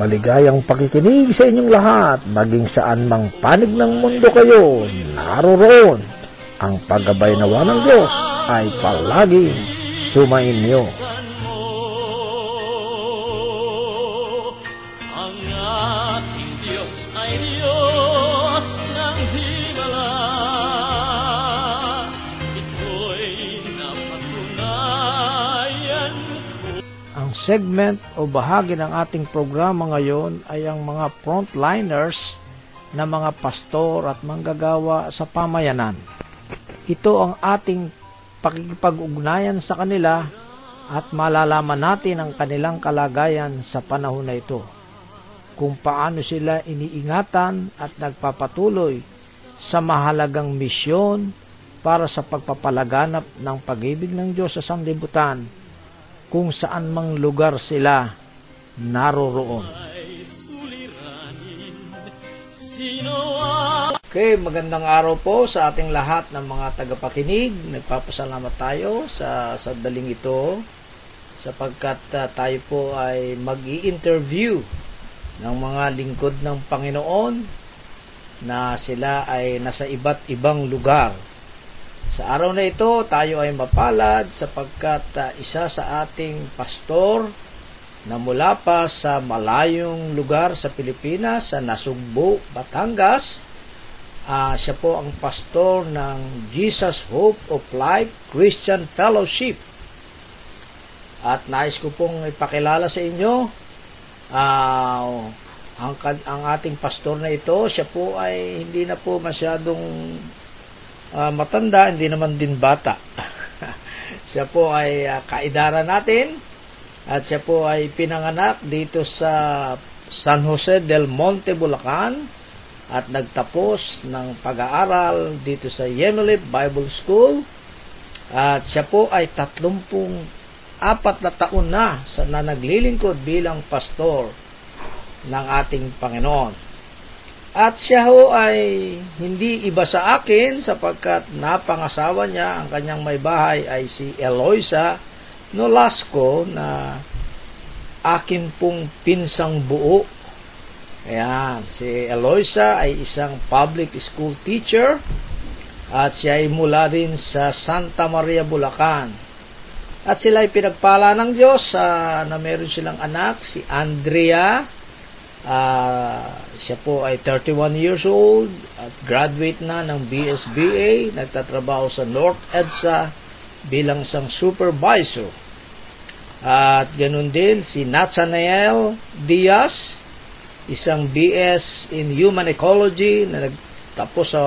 Maligayang pakikinig sa inyong lahat, maging saan mang panig ng mundo kayo, naroroon. Ang paggabay nawa ng Diyos ay palaging sumainyo. Segment o bahagi ng ating programa ngayon ay ang mga frontliners na mga pastor at manggagawa sa pamayanan. Ito ang ating pakikipag-ugnayan sa kanila at malalaman natin ang kanilang kalagayan sa panahon na ito. Kung paano sila iniingatan at nagpapatuloy sa mahalagang misyon para sa pagpapalaganap ng pag-ibig ng Diyos sa sanglibutan kung saan mang lugar sila naroroon. Okay, magandang araw po sa ating lahat ng mga tagapakinig. Nagpapasalamat tayo sa sandaling ito sapagkat uh, tayo po ay mag interview ng mga lingkod ng Panginoon na sila ay nasa iba't ibang lugar. Sa araw na ito, tayo ay mapalad sapagkat uh, isa sa ating pastor na mula pa sa malayong lugar sa Pilipinas, sa Nasugbo, Batangas, Ah, siya po ang pastor ng Jesus Hope of Life Christian Fellowship. At nais ko pong ipakilala sa inyo ah, ang, ang ating pastor na ito, siya po ay hindi na po masyadong ah, matanda, hindi naman din bata. siya po ay ah, kaidara natin at siya po ay pinanganak dito sa San Jose del Monte, Bulacan at nagtapos ng pag-aaral dito sa Yemelip Bible School at siya po ay 34 na taon na sa na naglilingkod bilang pastor ng ating Panginoon. At siya ho ay hindi iba sa akin sapagkat napangasawa niya ang kanyang may bahay ay si Eloisa Nolasco na akin pong pinsang buo Ayan, si Eloisa ay isang public school teacher at siya ay mula rin sa Santa Maria, Bulacan. At sila ay pinagpala ng Diyos uh, na meron silang anak, si Andrea. Uh, siya po ay 31 years old at graduate na ng BSBA. Nagtatrabaho sa North EDSA bilang isang supervisor. At ganun din si Nathanael Diaz isang BS in Human Ecology na nagtapos sa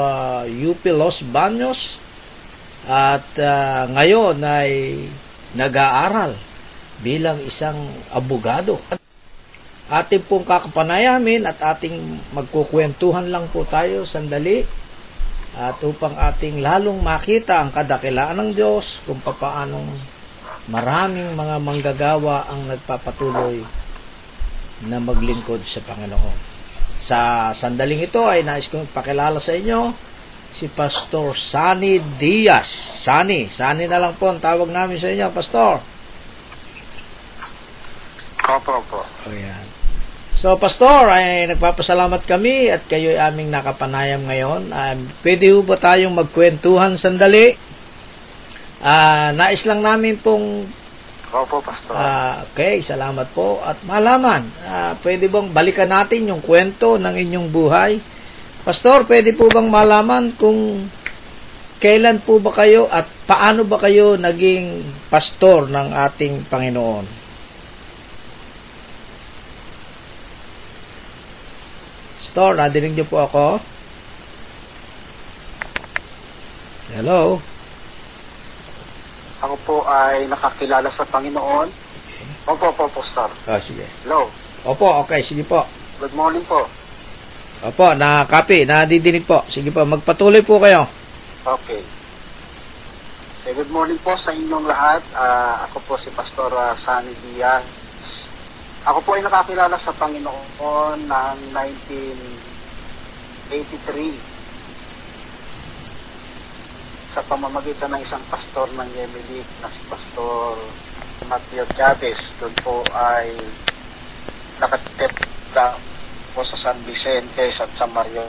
UP Los Baños at ah, ngayon ay nag-aaral bilang isang abogado. Ating pong kakapanayamin at ating magkukwentuhan lang po tayo sandali at upang ating lalong makita ang kadakilaan ng Diyos kung papaanong maraming mga manggagawa ang nagpapatuloy na maglingkod sa Panginoon. Sa sandaling ito ay nais kong pakilala sa inyo si Pastor Sani Diaz. Sani, Sani na lang po ang tawag namin sa inyo, Pastor. Opo, opo. Ayan. So, Pastor, ay nagpapasalamat kami at kayo ay aming nakapanayam ngayon. Um, pwede ho ba tayong magkwentuhan sandali? Ah, nais lang namin pong Opo, Pastor. Ah, okay, salamat po. At malaman, ah, pwede bang balikan natin yung kwento ng inyong buhay? Pastor, pwede po bang malaman kung kailan po ba kayo at paano ba kayo naging pastor ng ating Panginoon? Pastor, nadinig niyo po ako? Hello? Ako po ay nakakilala sa Panginoon. Opo, opo, Pastor. Ah, sige. Hello. Opo, okay, sige po. Good morning po. Opo, nakakapi, nadidinig po. Sige po, magpatuloy po kayo. Okay. Okay, good morning po sa inyong lahat. Ah, ako po si Pastor ah, Sunny Diaz. Ako po ay nakakilala sa Panginoon ng 1983 sa pamamagitan ng isang pastor ng Yemilik na si Pastor Matthew Chavez. Doon po ay nakatip na po sa San Vicente sa San Mario.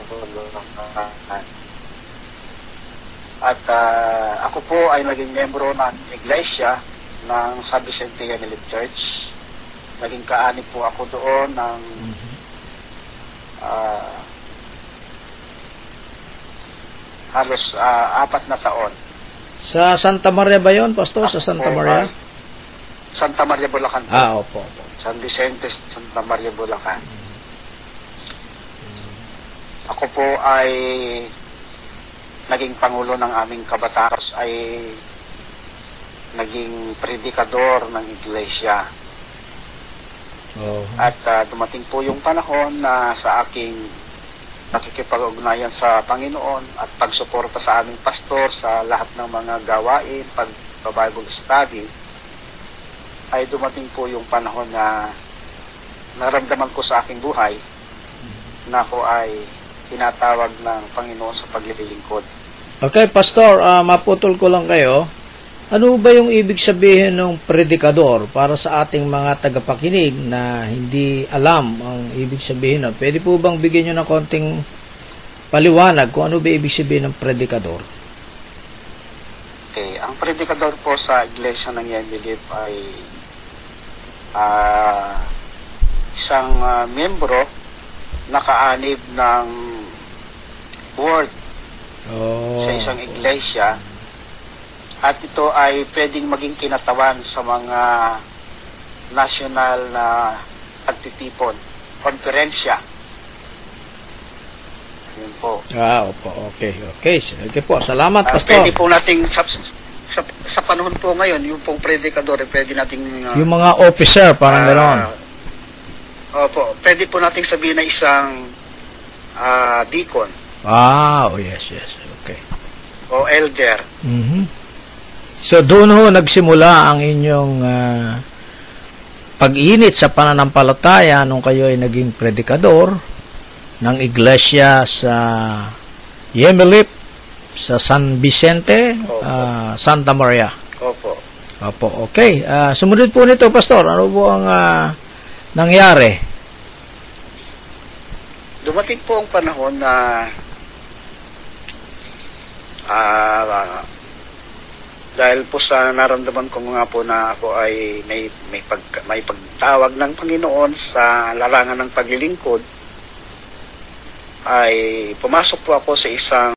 At ah, ako po ay naging membro ng iglesia ng San Vicente Yemilik Church. Naging kaani po ako doon ng ah, halos ah, apat na taon. Sa Santa Maria ba yun, Pastor? Sa Santa Maria? Santa Maria Bulacan po. Ah, opo. opo. San Vicente, Santa Maria, Bulacan. Ako po ay naging pangulo ng aming kabataan ay naging predikador ng iglesia. Oh. At ah, dumating po yung panahon na sa aking nakikipag-ugnayan sa Panginoon at pagsuporta sa aming pastor sa lahat ng mga gawain, pag-Bible study, ay dumating po yung panahon na naramdaman ko sa aking buhay na ako ay tinatawag ng Panginoon sa paglilingkod. Okay, Pastor, ah, maputol ko lang kayo. Ano ba yung ibig sabihin ng predikador para sa ating mga tagapakinig na hindi alam ang ibig sabihin nun? Pwede po bang bigyan nyo ng konting paliwanag kung ano ba ibig sabihin ng predikador? Okay, ang predikador po sa iglesia ng Yenilip ay ah, isang ah, membro nakaanib ng word Oh. sa isang iglesia at ito ay pwedeng maging kinatawan sa mga national na pagtitipon, konferensya. Yun po. Ah, opo. Okay, okay. Sige po. Salamat, Ah, Pastor. pwede po nating sa, sa, sa panahon po ngayon, yung pong predikador, pwede nating ah, Yung mga officer, parang ah, gano'n. Opo, pwede po nating sabihin na isang ah, deacon Ah, oh yes, yes. Okay. o elder. Mhm. So doon ho nagsimula ang inyong ah, pag-init sa pananampalataya nung kayo ay naging predikador ng iglesia sa Yemelip sa San Vicente, Opo. ah, Santa Maria. Opo. Opo, okay. Ah, sumunod po nito, Pastor. Ano po ang ah, nangyari? Dumating po ang panahon na ah, dahil po sa naramdaman ko nga po na ako ay may may pag may pagtawag ng Panginoon sa larangan ng paglilingkod ay pumasok po ako sa isang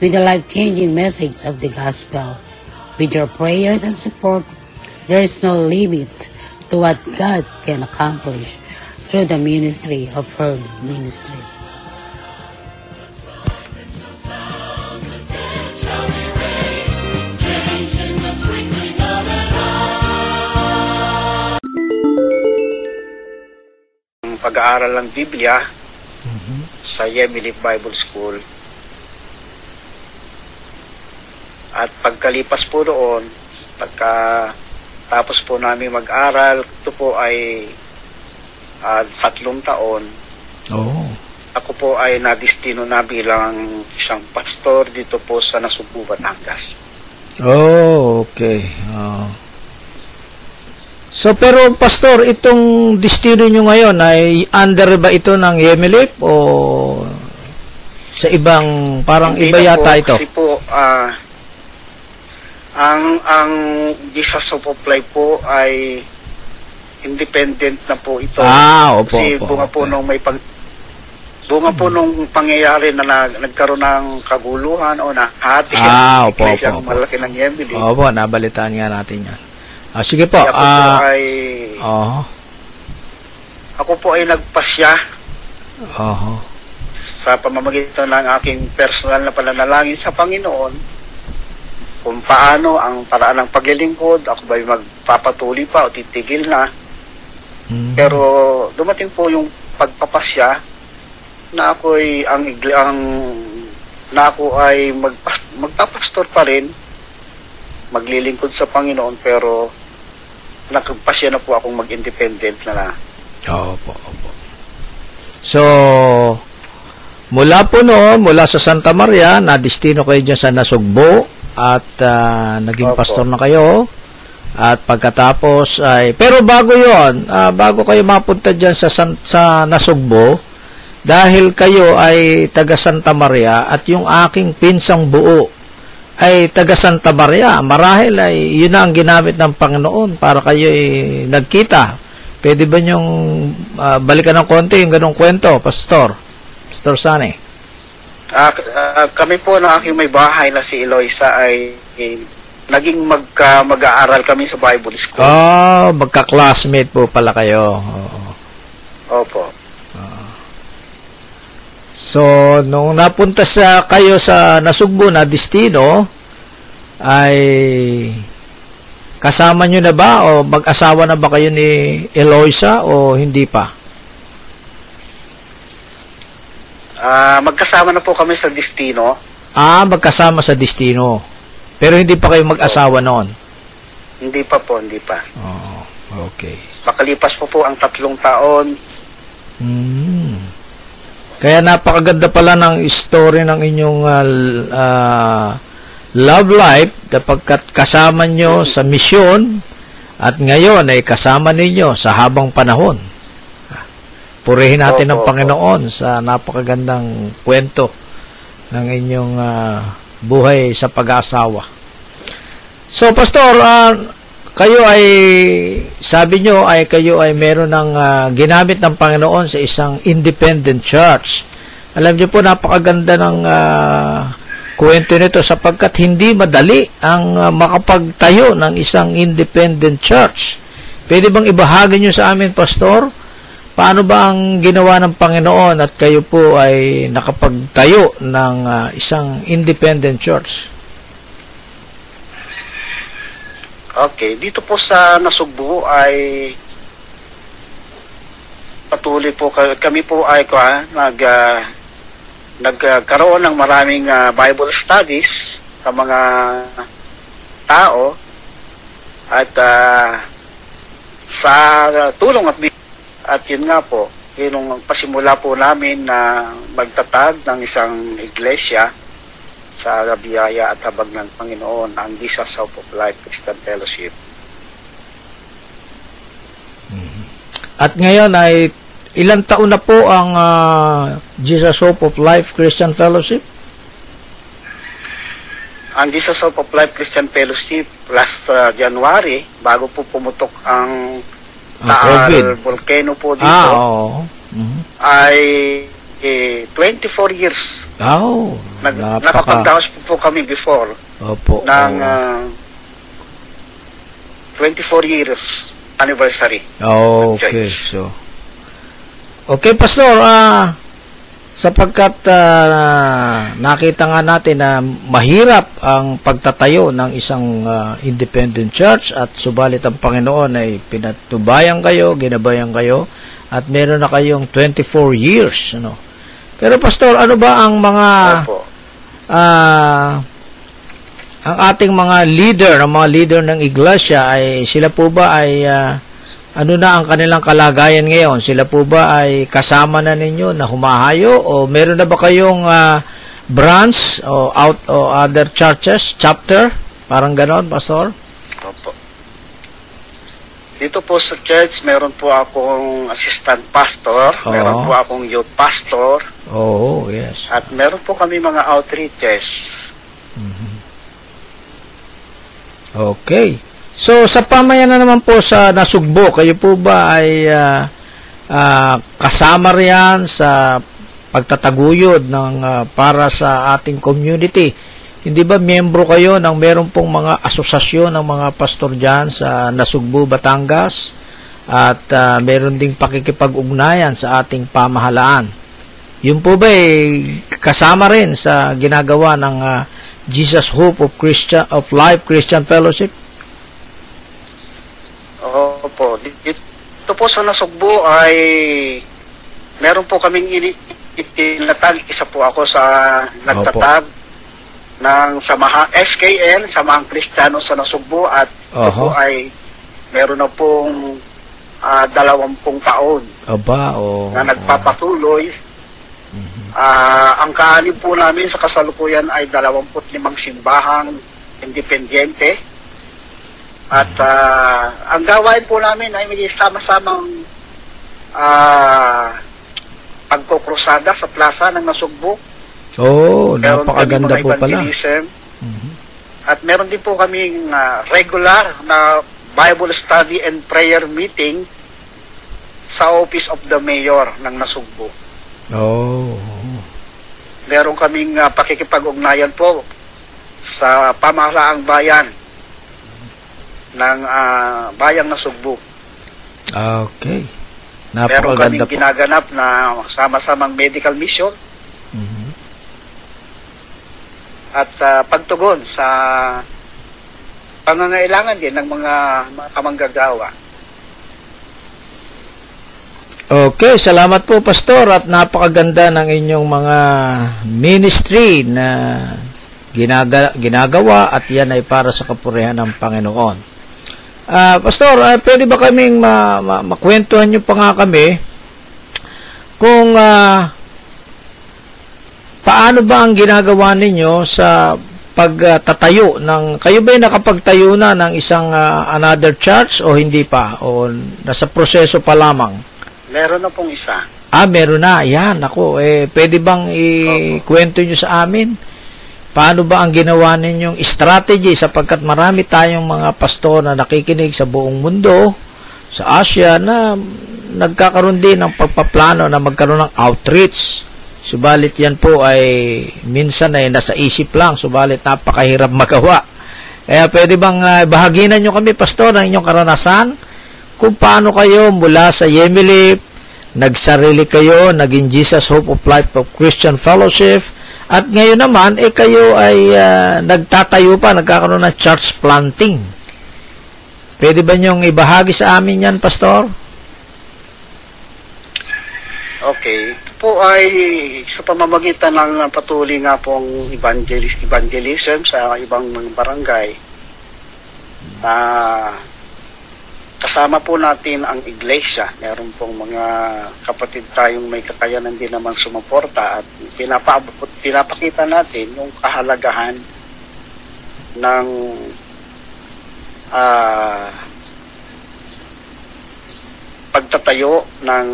with the life-changing message of the gospel. With your prayers and support, there is no limit to what God can accomplish through the ministry of Herd Ministries. Ang pag-aaral ng Biblia mm-hmm. sa Yemili Bible School. At pagkalipas po doon, pagka tapos po namin mag-aral, ito po ay ah, tatlong taon. Oh. Ako po ay nadistino na bilang isang pastor dito po sa Nasugbu, Batangas. Oh, okay. Oh. So, pero Pastor, itong destino nyo ngayon ay under ba ito ng Yemelip o sa ibang, parang Hindi iba yata po, ito? Kasi po, ah, ang ang Jesus of Apply po ay independent na po ito. Ah, opo, Kasi opo, bunga po opo. nung may pag bunga po nung pangyayari na nag, nagkaroon ng kaguluhan o na hati Ah, opo, opo, opo. malaki ng Yemili. Opo, nabalitaan nga natin yan. Ah, sige po. Kaya po, po Ah, ay oh, ako po ay nagpasya oh, sa pamamagitan ng aking personal na pananalangin sa Panginoon kung paano ang paraan ng paglilingkod, ako ba'y magpapatuloy pa o titigil na. mm, Pero dumating po yung pagpapasya na ako'y ang, igli- ang na ako ay magpa, magpapastor pa rin, maglilingkod sa Panginoon pero nagpasya na po akong mag-independent na na. Opo, opo. So, mula po noon, mula sa Santa Maria, na-destino kayo dyan sa Nasugbo at ah, naging Opo. pastor na kayo. At pagkatapos ay pero bago 'yon, ah, bago kayo mapunta diyan sa San- sa Nasugbo, dahil kayo ay taga Santa Maria at yung aking pinsang buo ay taga Santa Maria, marahil ay yun na ang ginamit ng Panginoon para kayo ay nagkita. Pwede ba niyong ah, balikan ng konti yung ganong kwento, Pastor? Pastor Sane. Ah, ah, kami po ng aking may bahay na si Eloisa ay eh, naging magka, mag-aaral kami sa Bible School. Oh, magka-classmate po pala kayo. Oo. Opo. So, nung napunta sa kayo sa Nasugbo na destino, ay kasama nyo na ba o mag-asawa na ba kayo ni Eloisa o hindi pa? Ah, magkasama na po kami sa destino. Ah, magkasama sa destino. Pero hindi pa kayo mag-asawa noon. Hindi pa po, hindi pa. Oh, okay. Makalipas po po ang tatlong taon. Hmm. Kaya napakaganda pala ng story ng inyong l- ah, love life sapagkat kasama nyo sa misyon at ngayon ay kasama ninyo sa habang panahon. Purihin natin Opo, opo. Panginoon sa napakagandang kwento ng inyong ah, buhay sa pag-aasawa. So, Pastor, ah, kayo ay, sabi nyo ay kayo ay meron ng ah, ginamit ng Panginoon sa isang independent church. Alam nyo po, napakaganda ng ah, kwento nito sapagkat hindi madali ang ah, makapagtayo ng isang independent church. Pwede bang ibahagi nyo sa amin, Pastor? Paano ba ang ginawa ng Panginoon at kayo po ay nakapagtayo ng ah, isang independent church? Okay, dito po sa Nasugbu ay patuloy po ka- kami po ay kwa, nag ah, nagkaroon ng maraming ah, Bible studies sa mga tao at ah, sa tulong at at yun nga po yun ang pasimula po namin na magtatag ng isang iglesia sa biyaya at habag ng Panginoon ang Jesus Hope of Life Christian Fellowship. At ngayon ay ilang taon na po ang ah, Jesus Hope of Life Christian Fellowship? Ang Jesus Hope of Life Christian Fellowship last uh, January, bago po pumutok ang Ang Taal COVID. volcano po dito, Ah, oo. Mhm. ay eh, 24 years. Oh, Nag, napaka. Nakapagdaos po, po kami before Opo. ng oo. ah, 24 years anniversary. Okay, so. Okay, Pastor, ah sapagkat ah, nakita nga natin na mahirap ang pagtatayo ng isang ah, independent church at subalit ang Panginoon ay pinatubayan kayo, ginabayan kayo at meron na kayong 24 years, ano. Pero Pastor, ano ba ang mga ah ang ating mga leader, ang mga leader ng iglesia ay sila po ba ay ah, ano na ang kanilang kalagayan ngayon? Sila po ba ay kasama na ninyo na humahayo o meron na ba kayong ah, branch o out o other churches, chapter? Parang ganon, pastor? Opo. Dito po sa church, meron po akong assistant pastor, Oo. meron po akong youth pastor, Oo, yes. at meron po kami mga outreaches. Okay. So sa pamayanan naman po sa Nasugbo, kayo po ba ay ah, ah, kasama riyan sa pagtataguyod ng ah, para sa ating community? Hindi ba miyembro kayo ng meron pong mga asosasyon ng mga pastor diyan sa Nasugbo, Batangas? At ah, meron ding pakikipag-ugnayan sa ating pamahalaan. Yun po ba eh, kasama rin sa ginagawa ng ah, Jesus Hope of Christian of Life Christian Fellowship? Opo. Dito po sa Nasugbo ay meron po kaming ini itinatag. Isa po ako sa nagtatag ng samaha SKN, Samahang Kristiyano sa Nasugbo at ito Oho. po ay meron na pong ah, dalawampung taon Aba, o... na nagpapatuloy. Ah, ang kaanin po namin sa kasalukuyan ay 25 simbahang independyente. At ah, ang gawain po namin ay may sama-samang ah, pagkukrusada sa plaza ng Nasugbo. Oh, Meron napakaganda po pala. evangelism. At meron din po kaming ah, regular na Bible study and prayer meeting sa Office of the Mayor ng Nasugbo. Oh. meron kaming uh, pakikipag-ugnayan po sa pamahalaang bayan ng ah, bayang Nasugbo. Okay. Meron kaming po. ginaganap na sama-samang medical mission Mhm. at ah, pagtugon sa pangangailangan din ng mga, mga kamanggagawa. Okay, salamat po Pastor at napakaganda ng inyong mga ministry na ginaga, ginagawa at yan ay para sa kapurihan ng Panginoon. Ah, Pastor, ah, pwede ba kaming ma, ma, makwentuhan nyo pa nga kami kung ah, paano ba ang ginagawa ninyo sa pagtatayo ng kayo ba nakapagtayo na ng isang ah, another church o hindi pa o nasa proseso pa lamang? Meron na pong isa. Ah, meron na. Yan, ako. Eh, pwede bang ikwento nyo sa amin? Paano ba ang ginawa ninyong strategy sapagkat marami tayong mga pastor na nakikinig sa buong mundo, sa Asia, na nagkakaroon din ng pagpaplano na magkaroon ng outreach. Subalit yan po ay minsan ay nasa isip lang, subalit napakahirap magawa. Kaya pwede bang uh, bahaginan nyo kami, pastor, ng inyong karanasan? kung paano kayo mula sa Yemilip, nagsarili kayo, naging Jesus Hope of Life of Christian Fellowship, at ngayon naman, eh kayo ay ah, nagtatayo pa, nagkakaroon ng church planting. Pwede ba niyong ibahagi sa amin yan, Pastor? Okay. Ito po ay sa pamamagitan ng patuloy nga pong evangelist, evangelism sa ibang mga barangay. Ah, kasama po natin ang iglesia. Meron pong mga kapatid tayong may kakayanan din naman sumuporta at pinapaabot, pinapakita natin yung kahalagahan ng ah, pagtatayo ng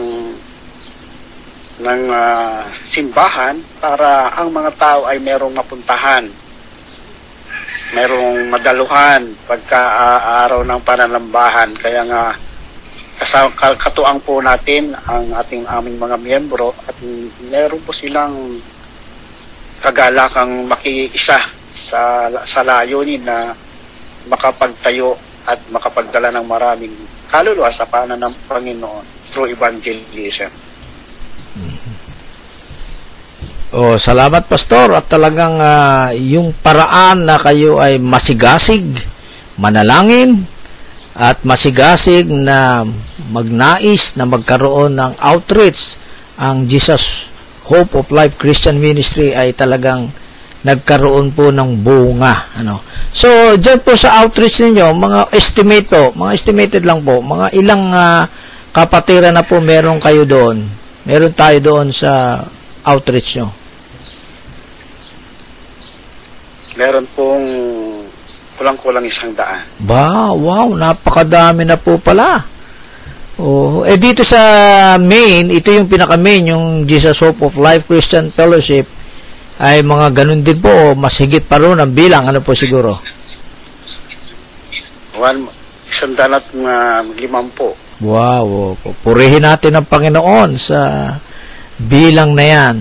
ng ah, simbahan para ang mga tao ay merong mapuntahan merong madaluhan pagka ah, araw ng pananambahan. Kaya nga, kasama, ka- katuang po natin ang ating aming mga miyembro at meron po silang kagalakang makiisa sa, sa layunin na makapagtayo at makapagdala ng maraming kaluluwa sa panan ng Panginoon through evangelism. Oh, salamat pastor. At talagang ah, yung paraan na kayo ay masigasig, manalangin at masigasig na magnais na magkaroon ng outreach ang Jesus Hope of Life Christian Ministry ay talagang nagkaroon po ng bunga ano. So diyan po sa outreach ninyo mga estimate po mga estimated lang po mga ilang ah, kapatiran na po meron kayo doon. Meron tayo doon sa outreach nyo Meron pong kulang-kulang isang daan. Ba, wow, napakadami na po pala. Oh, eh dito sa main, ito yung pinaka-main, yung Jesus Hope of Life Christian Fellowship, ay mga ganun din po, mas higit pa ron ang bilang, ano po siguro? One, isang daan at uh, limampu. Wow, oh, purihin natin ang Panginoon sa bilang na yan.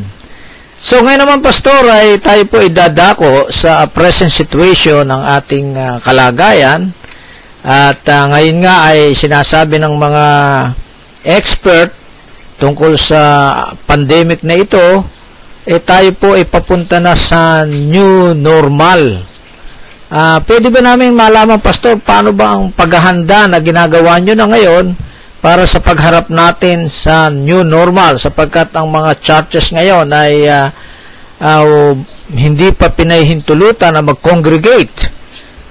So ngayon naman pastor ay tayo po idadako sa present situation ng ating ah, kalagayan at ah, ngayon nga ay sinasabi ng mga expert tungkol sa pandemic na ito eh tayo po ay papunta na sa new normal. Ah, pwede ba namin malaman pastor paano ba ang paghahanda na ginagawa nyo na ngayon para sa pagharap natin sa new normal sapagkat ang mga churches ngayon ay ah, ah, hindi pa pinahintulutan na mag-congregate.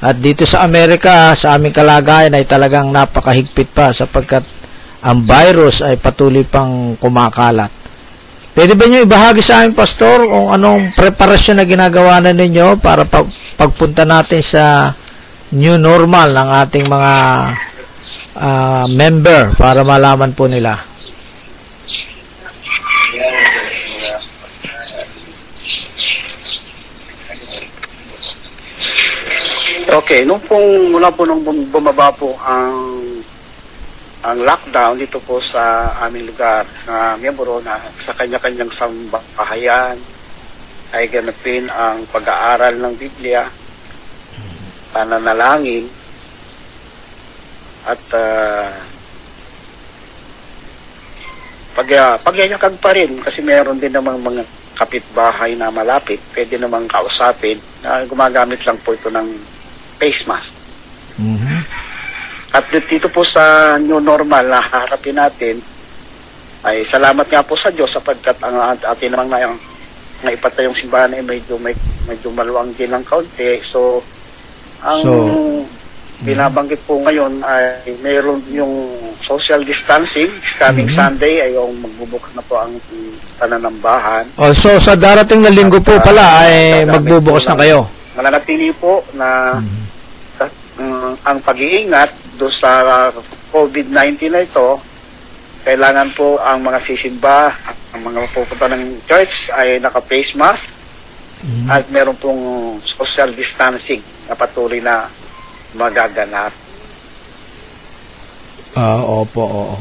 At dito sa Amerika, sa aming kalagayan ay talagang napakahigpit pa sapagkat ang virus ay patuloy pang kumakalat. Pwede ba nyo ibahagi sa amin, Pastor, kung anong preparasyon na ginagawa na ninyo para pa- pagpunta natin sa new normal ng ating mga ah, member para malaman po nila. Okay, nung pong mula po nung bum- bumaba po ang ang lockdown dito po sa aming lugar na miyembro na sa kanya-kanyang sambahayan ay ganapin ang pag-aaral ng Biblia, pananalangin, at uh, pag, uh, pagyayakag pa rin kasi meron din namang mga kapitbahay na malapit, pwede namang kausapin na gumagamit lang po ito ng face mask. Mhm. At dito po sa new normal na harapin natin, ay salamat nga po sa Diyos sapagkat ang at- atin namang na naipatay yung simbahan ay medyo, may, medyo maluwang din ng kaunti. So, ang So, binabanggit po ngayon ay mayroon yung social distancing. Coming Mhm. Sunday ay yung magbubukas na po ang pananambahan. Oh, so sa darating na linggo po pala ah, ay dadami magbubukas na ng- kayo. Mananatili po na mm, ang pag-iingat do sa COVID-19 na ito, kailangan po ang mga sisimba, ang mga pupunta ng church ay naka-face mask at meron pong social distancing na patuloy na magaganap. Ah, opo, oo.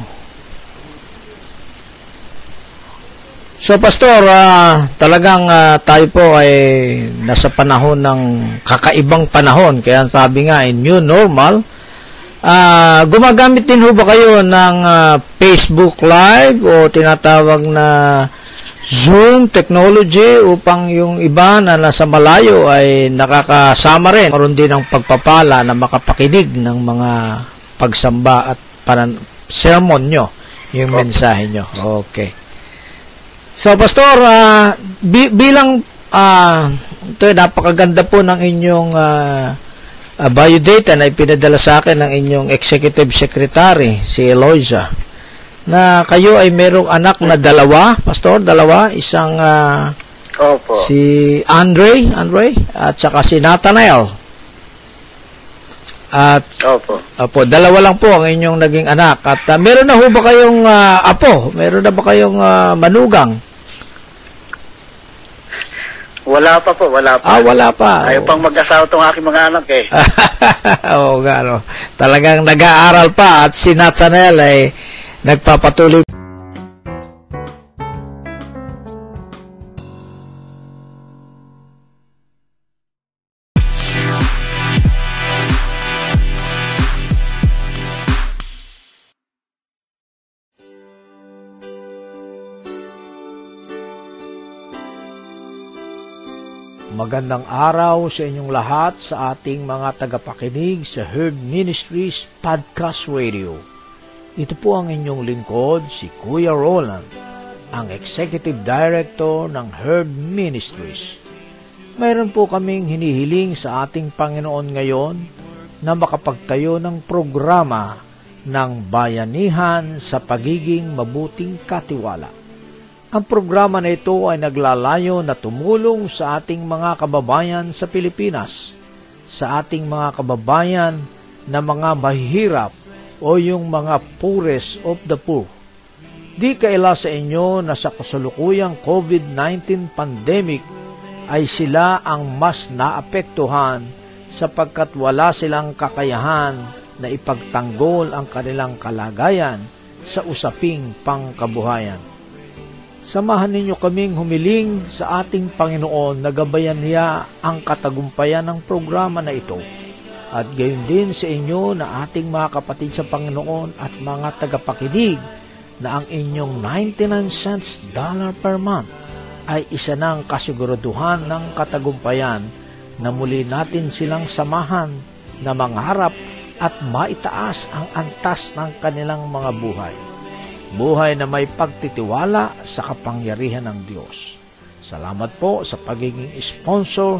So pastor, ah, talagang ah, tayo po ay nasa panahon ng kakaibang panahon. Kaya sabi nga, in new normal. Ah, gumagamit din ho ba kayo ng ah, Facebook Live o tinatawag na Zoom technology upang yung iba na nasa malayo ay nakakasama rin. Meron din ang pagpapala na makapakinig ng mga pagsamba at panan sermon nyo, yung mensahe nyo. Okay. So, Pastor, ah, bi- bilang ah, ito, napakaganda po ng inyong ah, uh, biodata na ipinadala sa akin ng inyong executive secretary, si Eloisa, na kayo ay merong anak na dalawa, pastor, dalawa, isang ah, Opo. si Andre, Andre, at saka si Nathanael. At Opo. Apo, dalawa lang po ang inyong naging anak. At ah, meron na ho ba kayong ah, apo? Meron na ba kayong ah, manugang? Wala pa po, wala pa. Ah, wala pa. Ayaw pang mag-asawa tong aking mga anak eh. Oo, nga, no. Talagang nag-aaral pa at si Nathanael ay nagpapatuloy. Magandang araw sa inyong lahat sa ating mga tagapakinig sa Herd Ministries Podcast Radio. Ito po ang inyong lingkod, si Kuya Roland, ang Executive Director ng Herd Ministries. Mayroon po kaming hinihiling sa ating Panginoon ngayon na makapagtayo ng programa ng bayanihan sa pagiging mabuting katiwala. Ang programa na ito ay naglalayo na tumulong sa ating mga kababayan sa Pilipinas, sa ating mga kababayan na mga mahihirap o yung mga poorest of the poor. Di kaila sa inyo na sa kasalukuyang COVID-19 pandemic ay sila ang mas naapektuhan sapagkat wala silang kakayahan na ipagtanggol ang kanilang kalagayan sa usaping pangkabuhayan. Samahan ninyo kaming humiling sa ating Panginoon na gabayan niya ang katagumpayan ng programa na ito. At gayon din sa inyo na ating mga kapatid sa Panginoon at mga tagapakinig na ang inyong 99 cents dollar per month ay isa ng kasiguraduhan ng katagumpayan na muli natin silang samahan na mangarap at maitaas ang antas ng kanilang mga buhay buhay na may pagtitiwala sa kapangyarihan ng Diyos. Salamat po sa pagiging sponsor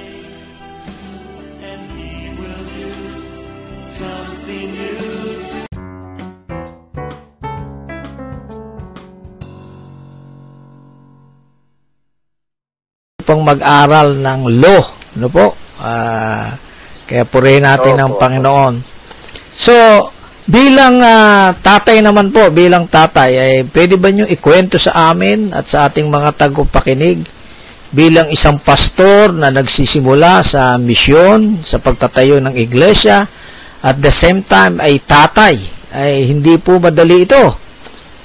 Pong mag-aral ng law, no po? Ah, kaya purihin natin Opo. ang Panginoon. So, bilang ah, tatay naman po, bilang tatay, ay pwede ba nyo ikwento sa amin at sa ating mga tagupakinig bilang isang pastor na nagsisimula sa misyon, sa pagtatayo ng iglesia, at the same time ay tatay, ay hindi po madali ito.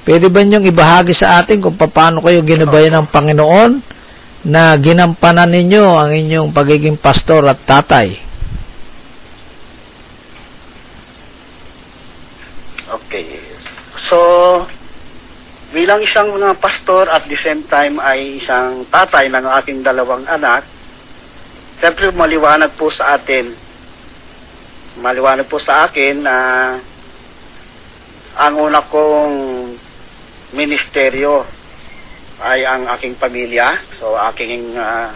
Pwede ba niyong ibahagi sa atin kung paano kayo ginabayan ng Panginoon na ginampanan ninyo ang inyong pagiging pastor at tatay? Okay. So, bilang isang mga pastor at the same time ay isang tatay ng aking dalawang anak, siyempre maliwanag po sa atin, maliwanag po sa akin na ang una kong ministeryo ay ang aking pamilya. So, aking ah,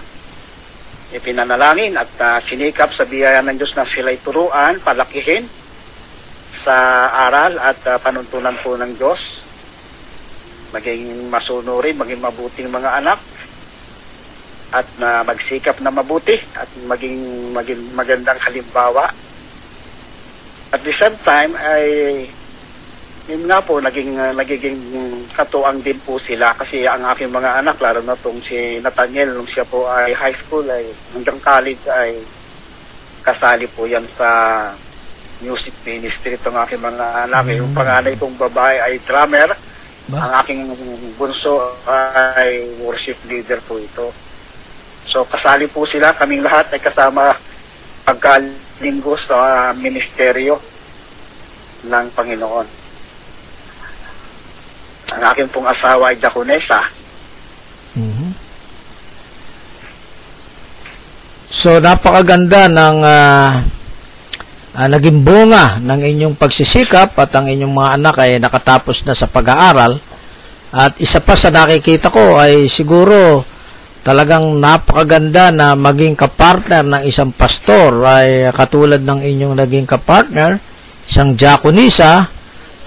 ipinanalangin at ah, sinikap sa biyaya ng Diyos na sila'y turuan, palakihin sa aral at ah, panuntunan po ng Diyos. Maging masunurin, maging mabuting mga anak at na magsikap na mabuti at maging, maging magandang halimbawa. At the same time ay yun nga po, naging, uh, nagiging katuang din po sila kasi ang aking mga anak, lalo na tong si Nathaniel, nung siya po ay high school, ay hanggang college ay kasali po yan sa music ministry itong aking mga anak. Yung panganay kong babae ay drummer. Ba? Ang aking bunso ay worship leader po ito. So kasali po sila, kaming lahat ay kasama pagkalinggo sa ministeryo ng Panginoon. Ang aking pong asawa ay Daconesa So napakaganda ng ah, ah, naging bunga ng inyong pagsisikap at ang inyong mga anak ay nakatapos na sa pag-aaral. At isa pa sa nakikita ko ay siguro talagang napakaganda na maging kapartner ng isang pastor ay katulad ng inyong naging kapartner, isang diakonisa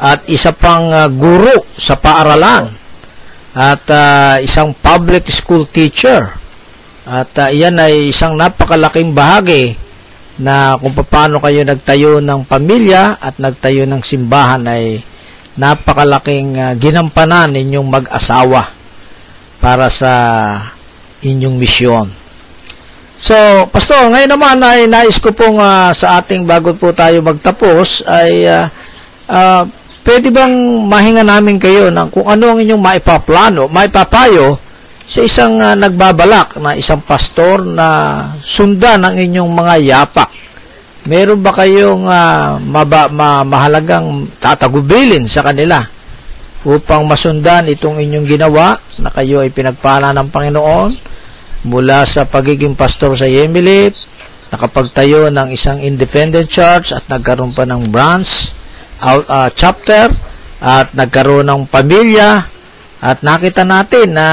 at isa pang ah, guro sa paaralan at ah, isang public school teacher. At ah, iyan ay isang napakalaking bahagi na kung paano kayo nagtayo ng pamilya at nagtayo ng simbahan ay napakalaking ah, ginampanan ninyong mag-asawa para sa inyong misyon. So, Pastor, ngayon naman ay nais ko pong ah, sa ating bago po tayo magtapos ay ah, ah, pwede bang mahinga namin kayo ng kung ano ang inyong maipaplano, maipapayo sa isang ah, nagbabalak na isang pastor na sundan ang inyong mga yapak. Meron ba kayong ah, maba, ma- mahalagang tatagubilin sa kanila upang masundan itong inyong ginawa na kayo ay pinagpala ng Panginoon mula sa pagiging pastor sa Yemilip, nakapagtayo ng isang independent church at nagkaroon pa ng branch, ah, chapter, at nagkaroon ng pamilya, at nakita natin na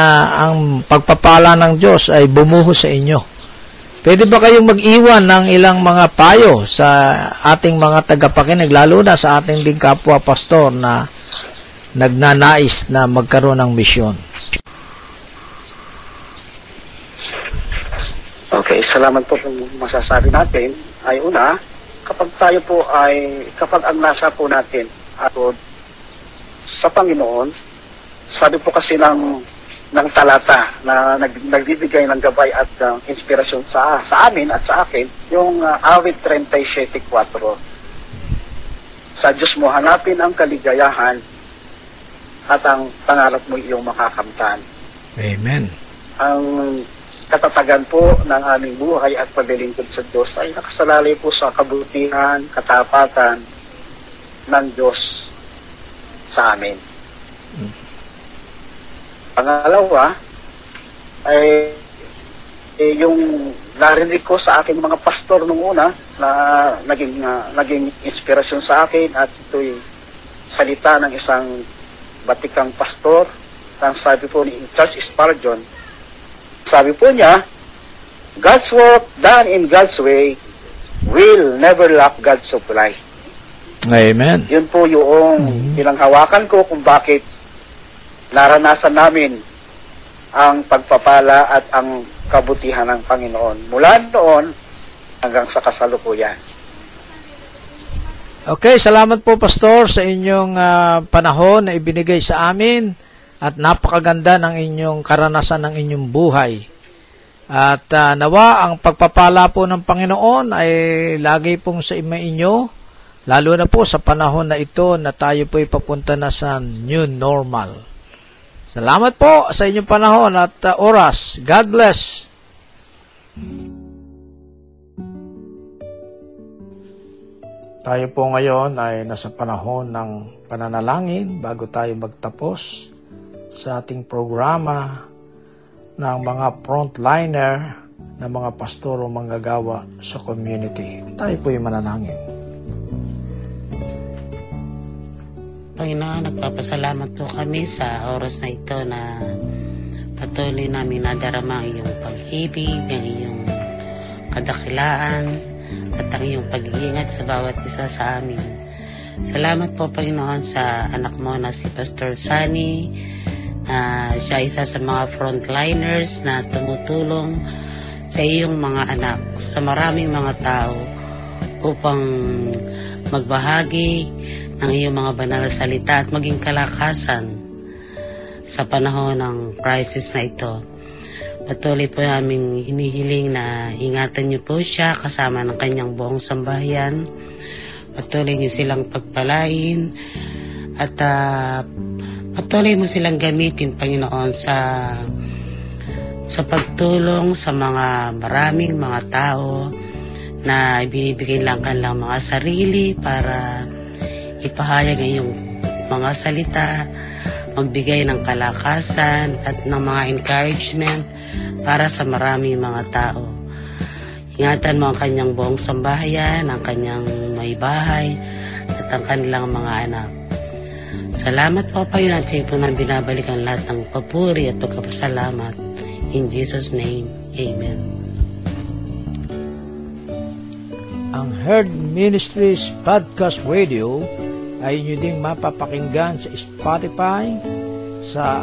ang pagpapala ng Diyos ay bumuhos sa inyo. Pwede ba kayong mag-iwan ng ilang mga payo sa ating mga tagapakinig, lalo na sa ating ding kapwa pastor na nagnanais na magkaroon ng misyon? Okay, salamat po kung masasabi natin ay una, kapag tayo po ay, kapag ang nasa po natin at sa Panginoon, sabi po kasi ng ng talata na nag, nagbibigay ng gabay at uh, inspirasyon sa sa amin at sa akin, yung uh, awit 37.4. Sa Diyos mo hanapin ang kaligayahan at ang pangarap mo iyong makakamtan Amen. ang katatagan po ng aming buhay at paglilingkod sa Diyos ay nakasalalay po sa kabutihan, katapatan ng Diyos sa amin. Pangalawa, ay eh, yung narinig ko sa aking mga pastor nung una na naging ah, naging inspirasyon sa akin at ito'y salita ng isang batikang pastor ang sabi po ni Charles Spurgeon sabi po niya, God's work done in God's way will never lack God's supply. Amen. Yun po yung pinanghawakan ko kung bakit naranasan namin ang pagpapala at ang kabutihan ng Panginoon. Mula noon hanggang sa kasalukuyan. Okay, salamat po Pastor sa inyong ah, panahon na ibinigay sa amin at napakaganda ng inyong karanasan ng inyong buhay. At ah, nawa ang pagpapala po ng Panginoon ay lagi pong sa inyo, lalo na po sa panahon na ito na tayo po papunta na sa new normal. Salamat po sa inyong panahon at ah, oras. God bless. Tayo po ngayon ay nasa panahon ng pananalangin bago tayo magtapos sa ating programa ng mga frontliner na mga pastor o manggagawa sa community. Tayo po yung mananangin. Panginoon, nagpapasalamat po kami sa oras na ito na patuloy namin nadarama ang iyong pag-ibig, ang iyong kadakilaan, at ang iyong pag-iingat sa bawat isa sa amin. Salamat po, Panginoon, sa anak mo na si Pastor Sunny, na siya isa sa mga frontliners na tumutulong sa iyong mga anak, sa maraming mga tao upang magbahagi ng iyong mga banal na salita at maging kalakasan sa panahon ng crisis na ito. Patuloy po aming hinihiling na ingatan niyo po siya kasama ng kanyang buong sambahayan. Patuloy niyo silang pagpalain at ah, patuloy mo silang gamitin, Panginoon, sa sa pagtulong sa mga maraming mga tao na binibigay lang kanilang mga sarili para ipahayag ang iyong mga salita magbigay ng kalakasan at ng mga encouragement para sa marami mga tao. Ingatan mo ang kanyang buong sambahayan, ang kanyang may bahay, at ang kanilang mga anak. Salamat po pa yun at po nang binabalik ang lahat ng papuri at pagkapasalamat. In Jesus' name, Amen. Ang Herd Ministries Podcast Radio ay inyo ding mapapakinggan sa Spotify, sa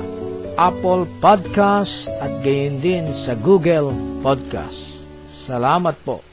Apple Podcast at gayon din sa Google Podcast. Salamat po.